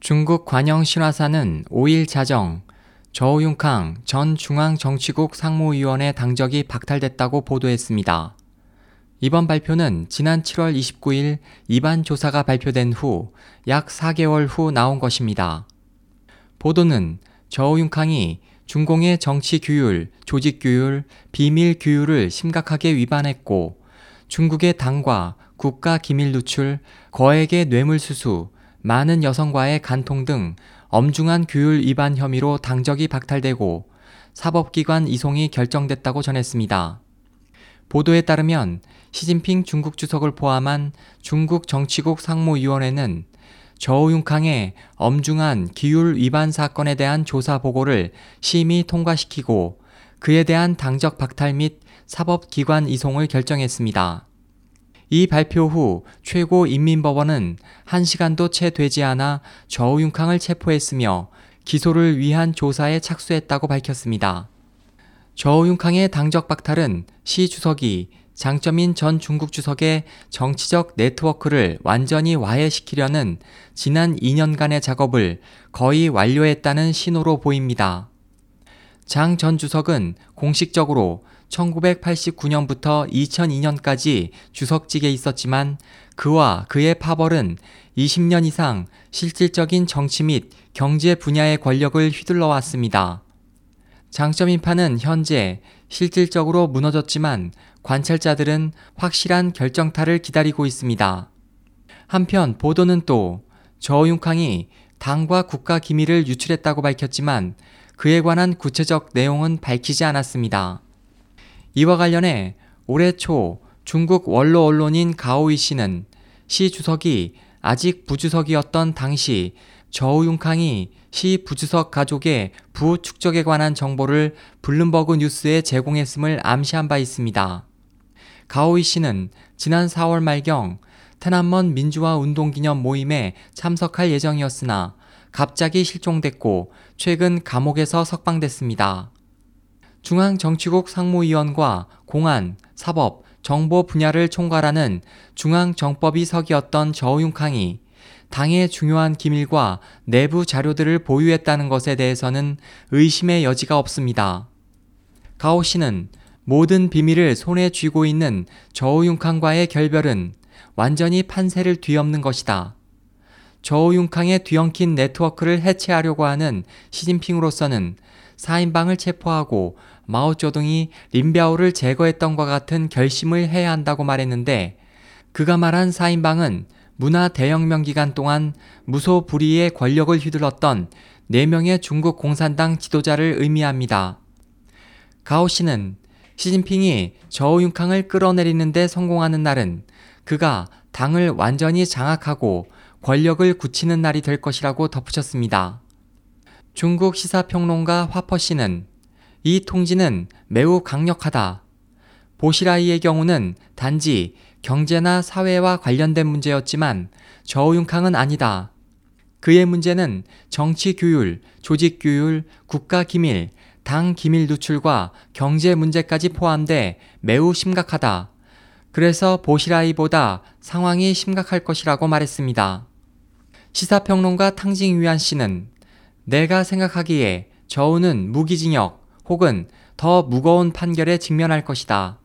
중국 관영 신화사는 5일 자정 저우융캉 전 중앙정치국 상무위원회 당적이 박탈됐다고 보도했습니다. 이번 발표는 지난 7월 29일 입안 조사가 발표된 후 약 4개월 후 나온 것입니다. 보도는 저우융캉이 중공의 정치 규율, 조직 규율, 비밀 규율을 심각하게 위반했고 중국의 당과 국가 기밀 누출, 거액의 뇌물 수수, 많은 여성과의 간통 등 엄중한 규율 위반 혐의로 당적이 박탈되고 사법기관 이송이 결정됐다고 전했습니다. 보도에 따르면 시진핑 중국 주석을 포함한 중국 정치국 상무위원회는 저우융캉의 엄중한 기율 위반 사건에 대한 조사 보고를 심의 통과시키고 그에 대한 당적 박탈 및 사법기관 이송을 결정했습니다. 이 발표 후 최고인민법원은 1시간도 채 되지 않아 저우융캉을 체포했으며 기소를 위한 조사에 착수했다고 밝혔습니다. 저우융캉의 당적 박탈은 시 주석이 장점인 전 중국 주석의 정치적 네트워크를 완전히 와해시키려는 지난 2년간의 작업을 거의 완료했다는 신호로 보입니다. 장 전 주석은 공식적으로 1989년부터 2002년까지 주석직에 있었지만 그와 그의 파벌은 20년 이상 실질적인 정치 및 경제 분야의 권력을 휘둘러 왔습니다. 장점인파는 현재 실질적으로 무너졌지만 관찰자들은 확실한 결정타를 기다리고 있습니다. 한편 보도는 또 저윤캉이 당과 국가 기밀을 유출했다고 밝혔지만 그에 관한 구체적 내용은 밝히지 않았습니다. 이와 관련해 올해 초 중국 원로 언론인 가오이 씨는 시 주석이 아직 부주석이었던 당시 저우융캉이 시 부주석 가족의 부 축적에 관한 정보를 블룸버그 뉴스에 제공했음을 암시한 바 있습니다. 가오이 씨는 지난 4월 말경 테난먼 민주화 운동 기념 모임에 참석할 예정이었으나 갑자기 실종됐고 최근 감옥에서 석방됐습니다. 중앙정치국 상무위원과 공안, 사법, 정보 분야를 총괄하는 중앙정법위석이었던 저우융캉이 당의 중요한 기밀과 내부 자료들을 보유했다는 것에 대해서는 의심의 여지가 없습니다. 가오 씨는 모든 비밀을 손에 쥐고 있는 저우융캉과의 결별은 완전히 판세를 뒤엎는 것이다. 저우융캉의 뒤엉킨 네트워크를 해체하려고 하는 시진핑으로서는 4인방을 체포하고 마오쩌둥이 린비아오를 제거했던 것 같은 결심을 해야 한다고 말했는데 그가 말한 4인방은 문화 대혁명 기간 동안 무소불위의 권력을 휘둘렀던 4명의 중국 공산당 지도자를 의미합니다. 가오 씨는 시진핑이 저우융캉을 끌어내리는데 성공하는 날은 그가 당을 완전히 장악하고 권력을 굳히는 날이 될 것이라고 덧붙였습니다. 중국 시사평론가 화퍼 씨는 이 통지는 매우 강력하다. 보시라이의 경우는 단지 경제나 사회와 관련된 문제였지만 저우융캉은 아니다. 그의 문제는 정치 규율, 조직 규율, 국가 기밀, 당 기밀 누출과 경제 문제까지 포함돼 매우 심각하다. 그래서 보시라이보다 상황이 심각할 것이라고 말했습니다. 시사평론가 탕징위안 씨는 내가 생각하기에 저우는 무기징역, 혹은 더 무거운 판결에 직면할 것이다.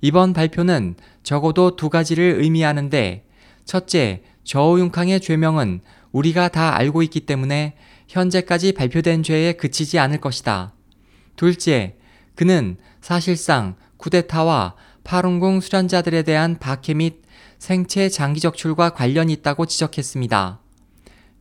이번 발표는 적어도 두 가지를 의미하는데 첫째, 저우융캉의 죄명은 우리가 다 알고 있기 때문에 현재까지 발표된 죄에 그치지 않을 것이다. 둘째, 그는 사실상 쿠데타와 파룬궁 수련자들에 대한 박해 및 생체 장기 적출과 관련이 있다고 지적했습니다.